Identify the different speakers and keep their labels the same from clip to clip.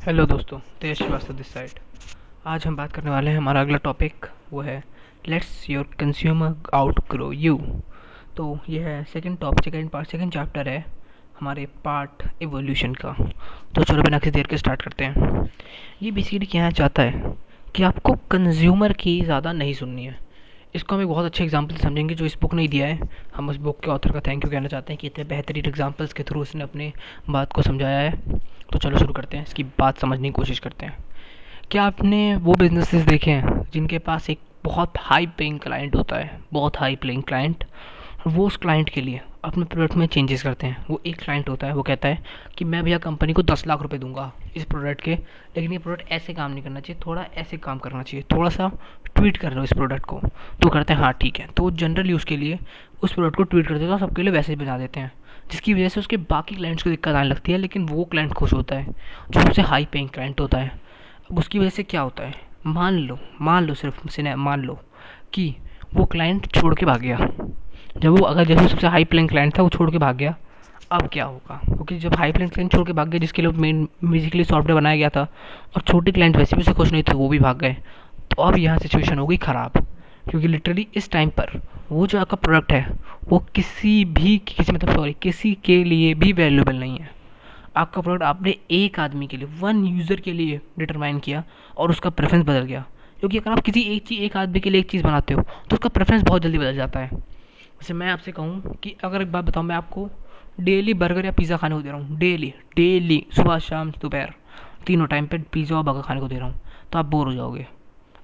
Speaker 1: Hello दोस्तों, तेज Srivastava this side आज हम बात करने वाले हैं, हमारा अगला टॉपिक वो है let's your consumer out grow you तो ये है second top second part second chapter है हमारे पार्ट एवोल्यूशन का. तो चलो बिना किसी देर के स्टार्ट करते हैं. ये बेसिकली कहना चाहता है कि आपको कंज्यूमर की ज़्यादा नहीं सुननी है. इसको हम एक बहुत अच्छे एग्ज़ाम्पल समझेंगे जो इस बुक ने दिया है. हम उस बुक के ऑथर का थैंक यू कहना चाहते हैं कि इतने बेहतरीन एग्जाम्पल्स के थ्रू उसने अपने बात को समझाया है. तो चलो शुरू करते हैं, इसकी बात समझने की कोशिश करते हैं। क्या आपने वो बिजनेसेस देखे हैं, जिनके पास एक बहुत हाई पेइंग क्लाइंट होता है, बहुत हाई पेइंग क्लाइंट वो उस क्लाइंट के लिए अपने प्रोडक्ट में चेंजेस करते हैं। वो एक क्लाइंट होता है, वो कहता है कि मैं भैया कंपनी को दस लाख रुपए दूँगा इस प्रोडक्ट के, लेकिन ये प्रोडक्ट ऐसे काम नहीं करना चाहिए, थोड़ा ऐसे काम करना चाहिए, थोड़ा सा ट्वीट कर लो इस प्रोडक्ट को। तो करते हैं हाँ ठीक है। तो जनरली उसके लिए उस प्रोडक्ट को ट्वीट कर देते हैं सबके लिए वैसे बना देते हैं। जिसकी वजह से उसके बाकी क्लाइंट्स को दिक्कत आने लगती है, लेकिन वो क्लाइंट खुश होता है, जो सबसे हाई पेइंग क्लाइंट होता है। अब उसकी वजह से क्या होता है? मान लो मान लो सिर्फ़ सिने, मान लो कि वो क्लाइंट छोड़ के भाग गया। जब वो, अगर जैसे सबसे हाई प्लेइंग क्लाइंट था, वो छोड़ के भाग गया, अब क्या होगा? क्योंकि जब हाई प्लेइंग क्लाइंट छोड़ के भाग गया, जिसके लिए मेन बेसिकली सॉफ्टवेयर बनाया गया था, और छोटे क्लाइंट वैसे भी उसे खुश नहीं थे, वो भी भाग गए। तो अब यहाँ सिचुएशन हो गई ख़राब, क्योंकि लिटरली इस टाइम पर वो जो आपका प्रोडक्ट है, वो किसी भी, किसी मतलब सॉरी किसी के लिए भी वैल्यूबल नहीं है। आपका प्रोडक्ट आपने एक आदमी के लिए वन यूज़र के लिए डिटरमाइन किया और उसका प्रेफरेंस बदल गया। क्योंकि अगर आप किसी एक चीज़, एक आदमी के लिए एक चीज़ बनाते हो तो उसका प्रेफरेंस बहुत जल्दी बदल जाता है। जैसे मैं आपसे कहूँ कि अगर एक बात बताऊँ, मैं आपको डेली बर्गर या पिज़्ज़ा खाने को दे रहा हूँ। डेली डेली सुबह, शाम, दोपहर, तीनों टाइम पर पिज़्ज़ा और बर्गर खाने को दे रहा हूँ। तो आप बोर हो जाओगे।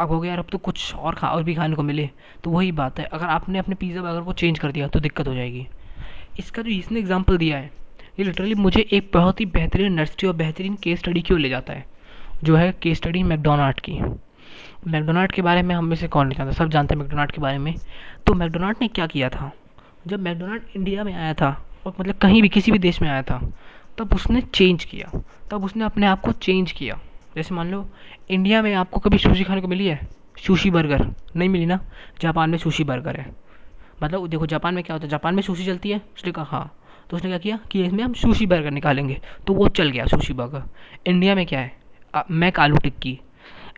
Speaker 1: अब हो गया यार, अब तो कुछ और खा और भी खाने को मिले। तो वही बात है, अगर आपने अपने पिज़्ज़ा बर्गर को चेंज कर दिया तो दिक्कत हो जाएगी। इसका जो इसने एग्ज़ाम्पल दिया है, ये लिटरली मुझे एक बहुत ही बेहतरीन नर्सरी और बेहतरीन केस स्टडी की ओर ले जाता है, जो है केस स्टडी मैकडोनाल्ड की। मैकडोनाल्ड के बारे में हम में से कौन नहीं जानता, सब जानते हैं मैकडोनाल्ड के बारे में। तो मैकडोनाल्ड ने क्या किया था? जब मैकडोनाल्ड इंडिया में आया था, और मतलब कहीं भी, किसी भी देश में आया था, तब उसने चेंज किया। तब उसने अपने आप को चेंज किया। जैसे मान लो इंडिया में आपको कभी सुशी खाने को मिली है? सुशी बर्गर नहीं मिली ना? जापान में सुशी बर्गर है। मतलब देखो, जापान में क्या होता है? जापान में सुशी चलती है? उसने कहा हाँ। तो उसने क्या किया? कि इसमें हम सुशी बर्गर निकालेंगे। तो वो चल गया सुशी बर्गर इंडिया में क्या है? मैक आलू टिक्की।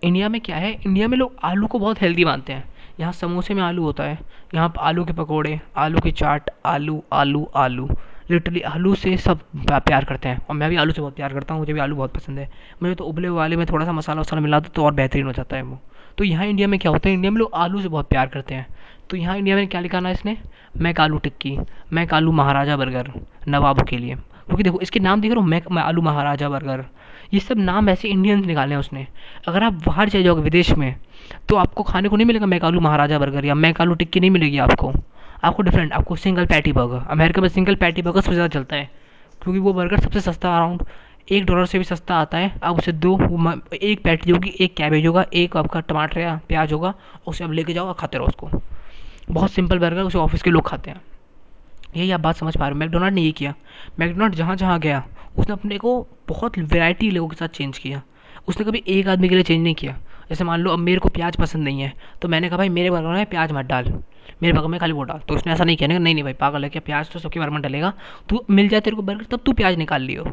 Speaker 1: इंडिया में क्या है? इंडिया में लोग आलू को बहुत हेल्दी मानते हैं। यहाँ समोसे में आलू होता है। यहाँ आलू के पकौड़े, आलू की चाट, आलू आलू आलू। लिटरली आलू से सब प्यार करते हैं। और मैं भी आलू से बहुत प्यार करता हूँ, मुझे भी आलू बहुत पसंद है। मुझे तो उबले वाले में थोड़ा सा मसाला वसाला मिला दो तो और बेहतरीन हो जाता है वो। तो यहाँ इंडिया में क्या होता है, इंडिया में लोग आलू से बहुत प्यार करते हैं। तो यहाँ इंडिया में क्या लिखा है इसने? मैक आलू टिक्की, मैक आलू महाराजा बर्गर, नवाबों के लिए। क्योंकि देखो, इसके नाम देख रहे हो, मैक आलू महाराजा बर्गर। ये सब नाम ऐसे इंडियन निकाले हैं उसने। अगर आप बाहर चले जाओगे विदेश में तो आपको खाने को नहीं मिलेगा मैक आलू महाराजा बर्गर या मैक आलू टिक्की नहीं मिलेगी आपको। आपको डिफरेंट आपको सिंगल पैटी बर्गर अमेरिका में सिंगल पैटी बर्गर सबसे ज़्यादा चलता है, क्योंकि वो बर्गर सबसे सस्ता अराउंड एक डॉलर से भी सस्ता आता है। आप उसे दो एक पैटी होगी, एक कैबेज होगा, एक आपका टमाटर या प्याज होगा, उसे आप लेके जाओ और खाते रहो उसको। बहुत सिंपल बर्गर उसे ऑफ़िस के लोग खाते हैं। यही आप बात समझ पा रहे हो। मैकडोनाल्ड ने ये किया। मैकडोनाल्ड जहाँ जहाँ गया, उसने अपने को बहुत वैरायटी लोगों के साथ चेंज किया। उसने कभी एक आदमी के लिए चेंज नहीं किया। जैसे मान लो अब मेरे को प्याज पसंद नहीं है तो मैंने कहा, भाई, मेरे बर्गर में प्याज मत डाल, मेरे बर्गर में खाली वो डाल। तो उसने ऐसा नहीं किया, नहीं नहीं भाई, पागल है क्या? प्याज तो सबके बारे में डलेगा। तू मिल जाए तेरे को बर्गर, तब तू प्याज निकाल लियो।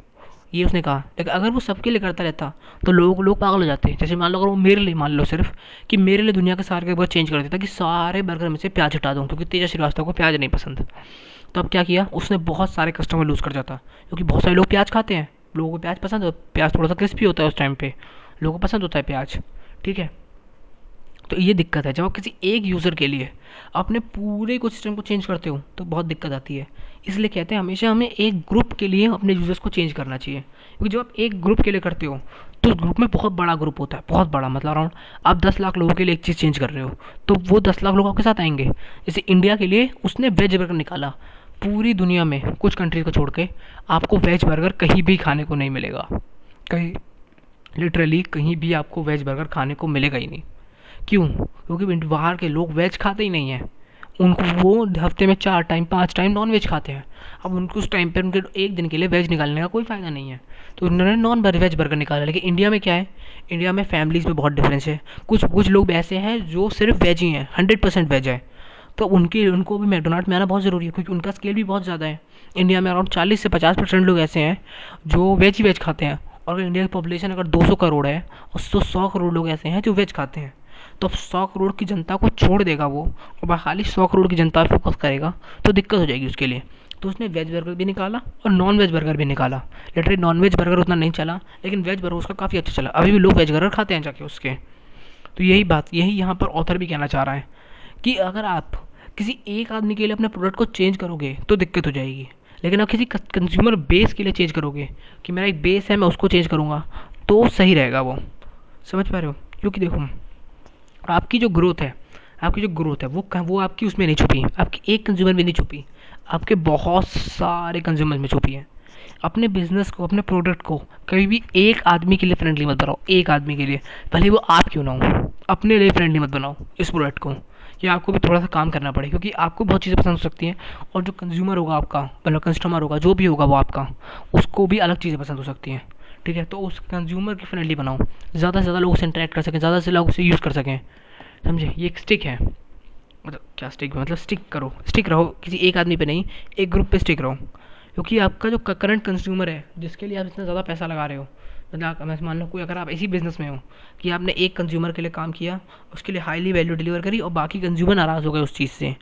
Speaker 1: ये उसने कहा। लेकिन अगर वो सबके लिए करता रहता तो लोग लोग पागल हो जाते। जैसे मान लो, अगर वो मेरे लिए, मान लो सिर्फ़, कि मेरे लिए दुनिया के सारे बर्गर चेंज कर देता, कि सारे बर्गर में से प्याज हटा दूँ, क्योंकि तेजा श्रीवास्तव को प्याज नहीं पसंद। तो अब क्या किया? उसने बहुत सारे कस्टमर लूज़ कर जाता, क्योंकि बहुत सारे लोग प्याज खाते हैं। लोगों को प्याज पसंद है प्याज थोड़ा सा क्रिस्पी होता है उस टाइम पर लोगों को पसंद होता है प्याज। ठीक है? तो ये दिक्कत है, जब आप किसी एक यूज़र के लिए अपने पूरे को सिस्टम को चेंज करते हो तो बहुत दिक्कत आती है। इसलिए कहते हैं, हमेशा हमें एक ग्रुप के लिए अपने यूज़र्स को चेंज करना चाहिए। क्योंकि जब आप एक ग्रुप के लिए करते हो तो उस ग्रुप में बहुत बड़ा ग्रुप होता है, बहुत बड़ा। मतलब अराउंड आप दस लाख लोगों के लिए एक चीज़ चेंज कर रहे हो तो वो दस लाख लोग आपके साथ आएँगे। जैसे इंडिया के लिए उसने वेज बर्गर निकाला। पूरी दुनिया में कुछ कंट्रीज़ को छोड़ के आपको वेज बर्गर कहीं भी खाने को नहीं मिलेगा। कहीं लिटरली कहीं भी आपको वेज बर्गर खाने को मिलेगा ही नहीं। क्यों? क्योंकि बाहर के लोग वेज खाते ही नहीं हैं। उनको वो हफ़्ते में चार टाइम पाँच टाइम नॉन वेज खाते हैं। अब उनको उस टाइम पर उनके एक दिन के लिए वेज निकालने का कोई फ़ायदा नहीं है। तो उन्होंने नॉन वेज बर्गर निकाला। लेकिन इंडिया में क्या है? इंडिया में फैमिलीज़ में बहुत डिफरेंस है। कुछ कुछ लोग ऐसे हैं जो सिर्फ़ वेज ही हैं। हंड्रेड परसेंट वेज है। तो उनके, उनको भी मैकडोनाल्ड में आना बहुत ज़रूरी है, क्योंकि उनका स्केल भी बहुत ज़्यादा है। इंडिया में अराउंड चालीस से पचास परसेंट लोग ऐसे हैं जो वेज ही वेज खाते हैं। और अगर इंडिया की पॉपुलेशन अगर 200 करोड़ है और सौ सौ करोड़ लोग ऐसे हैं जो वेज खाते हैं। तो अब सौ करोड़ की जनता को छोड़ देगा वो, और खाली सौ करोड़ की जनता फोकस करेगा तो दिक्कत हो जाएगी उसके लिए। तो उसने वेज बर्गर भी निकाला और नॉन वेज बर्गर भी निकाला। लिटरली नॉन वेज बर्गर उतना नहीं चला, लेकिन वेज बर्गर उसका काफ़ी अच्छा चला। अभी भी लोग वेज बर्गर खाते हैं जाके उसके। तो यही बात, यही यहाँ पर ऑथर भी कहना चाह रहा है कि अगर आप किसी एक आदमी के लिए अपने प्रोडक्ट को चेंज करोगे तो दिक्कत हो जाएगी। लेकिन आप किसी कंज्यूमर बेस के लिए चेंज करोगे कि मेरा एक बेस है, मैं उसको चेंज करूँगा तो सही रहेगा वो। समझ पा रहे हो? क्योंकि देखो, आपकी जो ग्रोथ है, आपकी जो ग्रोथ है, वो वो आपकी उसमें नहीं छुपी, आपकी एक कंज्यूमर में नहीं छुपी, आपके बहुत सारे कंज्यूमर में छुपी है। अपने बिज़नेस को, अपने प्रोडक्ट को कभी भी एक आदमी के लिए फ्रेंडली मत बनाओ, एक आदमी के लिए। भले वो आप क्यों ना हो, अपने लिए फ्रेंडली मत बनाओ, इस प्रोडक्ट को। कि आपको भी थोड़ा सा काम करना पड़े, क्योंकि आपको बहुत चीज़ें पसंद हो सकती हैं और जो कंज्यूमर होगा आपका मतलब कस्टमर होगा, जो भी होगा वो आपका, उसको भी अलग चीज़ें पसंद हो सकती हैं, ठीक है? तो उस कंज्यूमर की फ्रेंडली बनाओ, ज़्यादा से ज़्यादा लोग उसे इंटरेक्ट कर सकें, ज़्यादा से लोग उसे यूज़ कर सकें, समझे? ये एक स्टिक है मतलब क्या स्टिक मतलब स्टिक करो स्टिक रहो, किसी एक आदमी पे नहीं, एक ग्रुप पे स्टिक रहो, क्योंकि आपका जो करंट कंज्यूमर है, जिसके लिए आप इतना ज़्यादा पैसा लगा रहे हो मतलब मान लो कोई अगर आप इसी बिज़नेस में हो कि आपने एक कंज्यूमर के लिए काम किया, उसके लिए हाईली वैल्यू डिलीवर करी और बाकी कंज्यूमर नाराज़ हो गए उस चीज़ से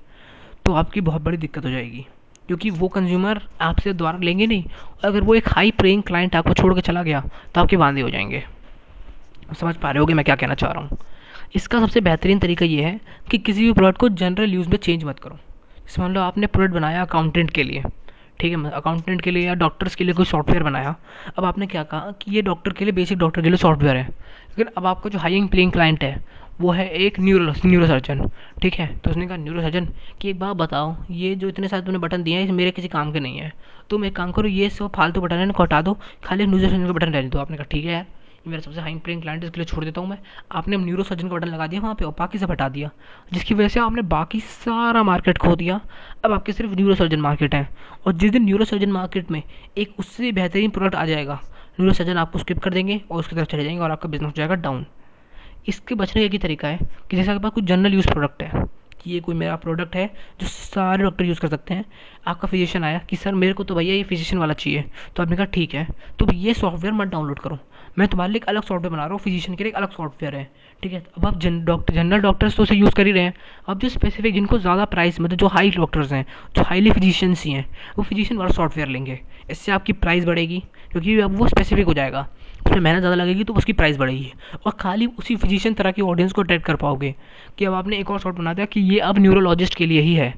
Speaker 1: तो आपकी बहुत बड़ी दिक्कत हो जाएगी। क्योंकि वो कंज्यूमर आपसे द्वारा लेंगे नहीं, और अगर वो एक हाई प्रेइंग क्लाइंट आपको छोड़ के चला गया तो आपके वादे हो जाएँगे। समझ पा रहे होगे मैं क्या कहना चाह रहा हूँ? इसका सबसे बेहतरीन तरीका ये है कि किसी भी प्रोडक्ट को जनरल यूज़ में चेंज मत करो। जैसे मान लो आपने प्रोडक्ट बनाया अकाउंटेंट के लिए ठीक है अकाउंटेंट के लिए या डॉक्टर्स के लिए कोई सॉफ्टवेयर बनाया। अब आपने क्या कहा कि ये डॉक्टर के लिए बेसिक डॉक्टर के लिए सॉफ्टवेयर है। लेकिन अब आपका जो हाइंग प्लेइंग क्लाइंट है, वो है एक न्यूरो न्यूरो सर्जन ठीक है? तो उसने कहा न्यूरो सर्जन कि एक बात बताओ, ये जो इतने सारे तुमने बटन दिए हैं मेरे किसी काम के नहीं है। तुम एक काम करो, ये सब फालतू बटन है हटा दो, खाली न्यूरो सर्जन का बटन रहने दो। आपने कहा, ठीक है यार। मेरा सबसे हाई प्रेइंग क्लाइंट इसके लिए छोड़ देता हूँ मैं। आपने न्यूरो सर्जन का बटन लगा दिया, वहाँ पे और बाकी सब हटा दिया, जिसकी वजह से आपने बाकी सारा मार्केट खो दिया। अब आपके सिर्फ़ न्यूरो सर्जन मार्केट है और जिस दिन न्यूरो सर्जन मार्केट में एक उससे बेहतरीन प्रोडक्ट आ जाएगा न्यूरो सर्जन आपको स्किप कर देंगे और उसकी तरफ़ चले जाएँगे और आपका बिज़नेस हो जाएगा डाउन इसके बचने का एक ही तरीका है कि जैसे आपके पास कुछ जनरल यूज़ प्रोडक्ट है, कि ये कोई मेरा प्रोडक्ट है जो सारे डॉक्टर यूज़ कर सकते हैं। आपका फिजिशियन आया कि, सर, मेरे को तो भैया ये फिजिशियन वाला चाहिए। तो आपने कहा, ठीक है। तो ये सॉफ्टवेयर मत डाउनलोड करो। मैं तुम्हारे लिए एक अलग सॉफ्टवेयर बना रहा हूँ फिजिशियन के लिए एक अलग सॉफ्टवेयर है। ठीक है? अब आप जन डॉक्टर जनरल डॉक्टर्स तो उसे यूज़ कर ही रहे हैं। अब जो स्पेसिफिक जिनको ज़्यादा प्राइस मतलब जो हाई डॉक्टर्स हैं, जो हाईली फिजिशियंस ही हैं, वो फिजिशियन वाला सॉफ्टवेयर लेंगे। इससे आपकी प्राइस बढ़ेगी, क्योंकि अब वो स्पेसिफिक हो जाएगा। उसमें मेहनत ज़्यादा लगेगी तो उसकी प्राइस बढ़ेगी। और खाली उसी फिजिशियन तरह की ऑडियंस को अट्रैक्ट कर पाओगे कि अब आपने एक और सॉफ्ट बना दिया कि ये अब न्यूरोलॉजिस्ट के लिए ही है,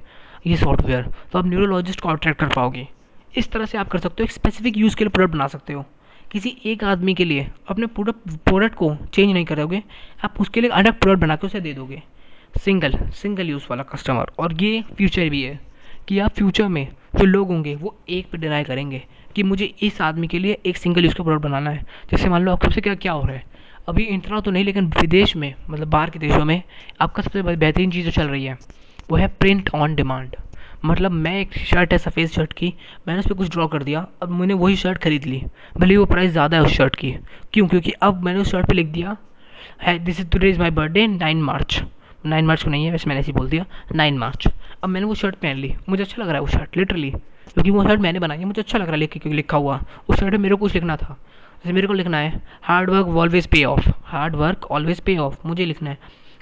Speaker 1: ये सॉफ्टवेयर तो आप न्यूरोलॉजिस्ट को अट्रैक्ट कर पाओगे। इस तरह से आप कर सकते हो, एक स्पेसिफिक यूज़ के लिए प्रोडक्ट बना सकते हो। किसी एक आदमी के लिए अपने पूरा प्रोडक्ट को चेंज नहीं करोगे, आप उसके लिए अलग प्रोडक्ट बना के उसे दे दोगे। सिंगल सिंगल यूज़ वाला कस्टमर और ये फ्यूचर भी है कि आप फ्यूचर में जो लोग होंगे, वो एक पे डिनाई करेंगे कि मुझे इस आदमी के लिए एक सिंगल यूज़ का प्रोडक्ट बनाना है। जैसे मान लो आप सबसे क्या क्या हो रहा है? अभी इंटरना तो नहीं, लेकिन विदेश में मतलब बाहर के देशों में आपका सबसे बेहतरीन चीज़ जो चल रही है, वो है प्रिंट ऑन डिमांड मतलब मैं एक शर्ट है, सफ़ेद शर्ट की, मैंने उस पर कुछ ड्रॉ कर दिया, अब मैंने वही शर्ट खरीद ली। भले वो प्राइस ज़्यादा है उस शर्ट की। क्यों? क्योंकि अब मैंने उस शर्ट पे लिख दिया है this is today is my birthday nine March nine March को नहीं है, वैसे मैंने ऐसे बोल दिया नाइन मार्च अब मैंने वो शर्ट पहन ली। मुझे अच्छा लग रहा है वो शर्ट लिटरली क्योंकि वो शर्ट मैंने बनाई है, मुझे अच्छा लग रहा है क्योंकि लिखा हुआ। उस शर्ट में मेरे को कुछ लिखना था। जैसे मेरे को लिखना है hard work always pay off hard work always pay off मुझे लिखना है।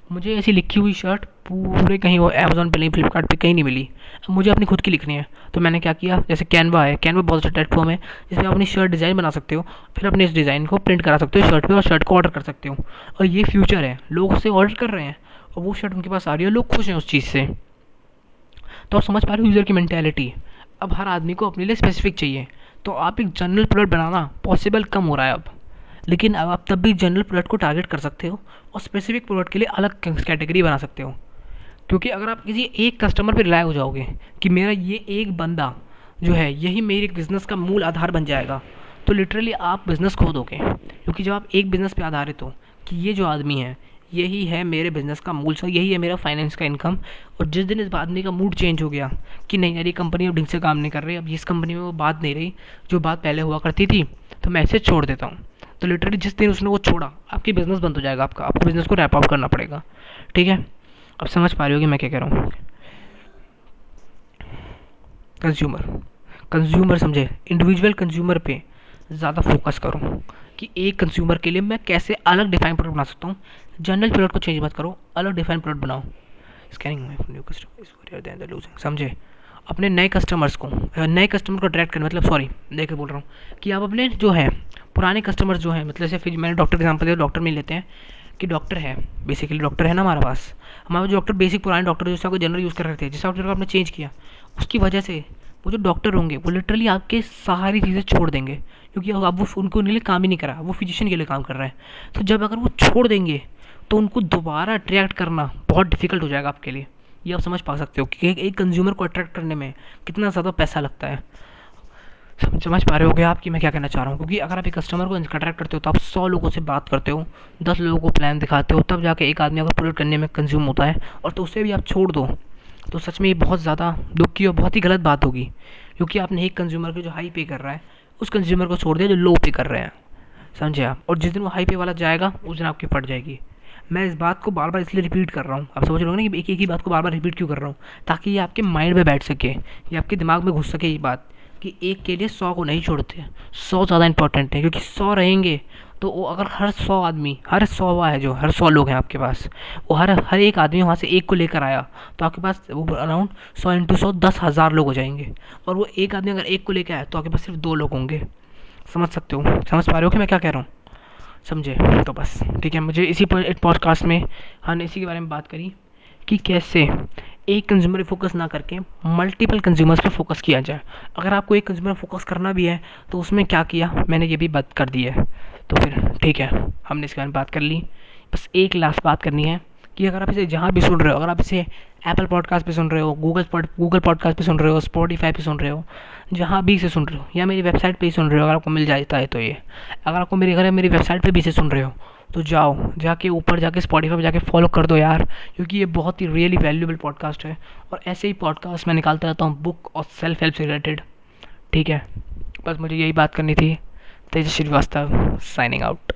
Speaker 1: मुझे ऐसी लिखी हुई शर्ट पूरे कहीं वो अमेजोन पे नहीं फ्लिपकार्ट कहीं नहीं मिली। अब मुझे अपनी खुद की लिखनी है। तो मैंने क्या किया? जैसे कैनवा है कैनवा बहुत अच्छा प्लेटफॉर्म है। जिसमें आप अपनी शर्ट डिज़ाइन बना सकते हो, फिर अपने इस डिज़ाइन को प्रिंट करा सकते हो शर्ट पे और शर्ट को ऑर्डर कर सकते हो। और ये फ्यूचर है। लोग उससे ऑर्डर कर रहे हैं। और वो शर्ट उनके पास आ रही है लोग खुश हैं उस चीज़ से। तो आप समझ पा रहे हो यूज़र की मैंटेलिटी अब हर आदमी को अपने लिए स्पेसिफिक चाहिए। तो आप एक जनरल प्रोडक्ट बनाना पॉसिबल कम हो रहा है अब। लेकिन अब आप तब भी जनरल प्रोडक्ट को टारगेट कर सकते हो और स्पेसिफिक प्रोडक्ट के लिए अलग कैटेगरी बना सकते हो। क्योंकि अगर आप किसी एक कस्टमर पर रिलाय हो जाओगे कि मेरा ये एक बंदा जो है, यही मेरे बिज़नेस का मूल आधार बन जाएगा तो लिटरली आप बिज़नेस खो दोगे क्योंकि जब आप एक बिज़नेस पे आधारित हो कि ये जो आदमी है, यही है मेरे बिज़नेस का मूल सा यही है मेरा फाइनेंस का इनकम और जिस दिन इस आदमी का मूड चेंज हो गया कि नहीं यार, ये कंपनी अब ढंग से काम नहीं कर रही, अब इस कंपनी में वो बात नहीं रही, जो बात पहले हुआ करती थी तो मैं ऐसे छोड़ देता हूँ। तो लिटरली जिस दिन उसने वो छोड़ा, आपकी बिज़नेस बंद हो जाएगा, आपका, आपको बिज़नेस को रैप आउट करना पड़ेगा। ठीक है? अब समझ पा रही होगी मैं क्या कह रहा हूँ। कंज्यूमर कंज्यूमर समझे। इंडिविजुअल कंज्यूमर पे ज़्यादा फोकस करो कि एक कंज्यूमर के लिए मैं कैसे अलग डिफाइन प्रोडक्ट बना सकता हूँ। जनरल प्रोडक्ट को चेंज मत करो, अलग डिफाइन प्रोडक्ट बनाओ। स्कैनिंग न्यू कस्टमर समझे? अपने नए कस्टमर्स को नए कस्टमर को अट्रैक्ट करना मतलब सॉरी देख बोल रहा हूँ कि आप अपने जो है, पुराने कस्टमर्स जो है मतलब जैसे फिर मैंने डॉक्टर एग्ज़ाम्पल दिया डॉक्टर में लेते हैं। कि डॉक्टर है बेसिकली डॉक्टर है ना हमारे पास। हमारे जो डॉक्टर बेसिक पुराने डॉक्टर जैसे आपको जनरल यूज़ कर रहे थे, जिस डॉक्टर को आपने चेंज किया, उसकी वजह से वो जो डॉक्टर होंगे, वो लिटरली आपके सारी चीज़ें छोड़ देंगे। क्योंकि अब वो उनको उनके लिए काम ही नहीं करा, वो फिजिशियन के लिए काम कर रहे हैं। तो जब अगर वो छोड़ देंगे तो उनको दोबारा अट्रैक्ट करना बहुत डिफ़िकल्ट हो जाएगा आपके लिए। ये आप समझ पा सकते हो कि एक कंज्यूमर को अट्रैक्ट करने में कितना ज़्यादा पैसा लगता है। समझ पा रहे हो आप कि मैं क्या कहना चाह रहा हूँ? क्योंकि अगर आप एक कस्टमर को अट्रैक्ट करते हो तो आप सौ लोगों से बात करते हो, दस लोगों को प्लान दिखाते हो, तब जाके एक आदमी अगर प्रोडक्ट करने में कंज्यूम होता है और तो उसे भी आप छोड़ दो तो सच में ये बहुत ज़्यादा दुख की और बहुत ही गलत बात होगी। क्योंकि आपने एक कंज्यूमर को जो हाई पे कर रहा है, उस कंज्यूमर को छोड़ दिया जो लो पे कर रहे हैं, समझे आप? और जिस दिन वो हाई पे वाला जाएगा, उस दिन आपकी फट जाएगी। मैं इस बात को बार बार इसलिए रिपीट कर रहा हूँ। आप समझ रहे हो ना कि एक एक ही बात को बार बार रिपीट क्यों कर रहा हूँ? ताकि ये आपके माइंड में बैठ सके, ये आपके दिमाग में घुस सके ये बात। कि एक के लिए सौ को नहीं छोड़ते सौ ज़्यादा इंपॉर्टेंट है, क्योंकि सौ रहेंगे तो वो अगर हर सौ आदमी, हर सौ है जो, हर सौ लोग हैं आपके पास, वो हर हर एक आदमी वहाँ से एक को लेकर आया तो आपके पास वो अराउंड सौ इंटू सौ दस हज़ार लोग हो जाएँगे। और वो एक आदमी अगर एक को लेकर आया तो आपके पास सिर्फ़ दो लोग होंगे। समझ सकते हो? समझ पा रहे हो कि मैं क्या कह रहा हूँ? समझे? तो बस, ठीक है, मुझे इसी पॉडकास्ट में हमने इसी के बारे में बात करी कि कैसे एक कंज्यूमर फोकस ना करके मल्टीपल कंज्यूमर्स पे फोकस किया जाए। अगर आपको एक कंज्यूमर फोकस करना भी है तो उसमें क्या किया? मैंने ये भी बात कर दी है। तो फिर ठीक है, हमने इसके बारे में बात कर ली। बस एक लास्ट बात करनी है कि अगर आप इसे जहाँ भी सुन रहे हो, अगर आप इसे एप्पल पॉडकास्ट पे सुन रहे हो गूगल गूगल पॉडकास्ट पे सुन रहे हो स्पॉटीफाई पे सुन रहे हो, जहाँ भी इसे सुन रहे हो, या मेरी वेबसाइट पे ही सुन रहे हो, अगर आपको मिल जाता है तो ये। अगर आपको मेरे घर मेरी वेबसाइट पे भी इसे सुन रहे हो तो जाओ, जाके ऊपर जाके स्पॉटीफाई जाके फॉलो कर दो यार, क्योंकि ये बहुत ही रियली वैल्यूबल पॉडकास्ट है। और ऐसे ही पॉडकास्ट मैं निकालता रहता हूँ बुक और सेल्फ हेल्प से रिलेटेड ठीक है? बस मुझे यही बात करनी थी। तेजस श्रीवास्तव साइनिंग आउट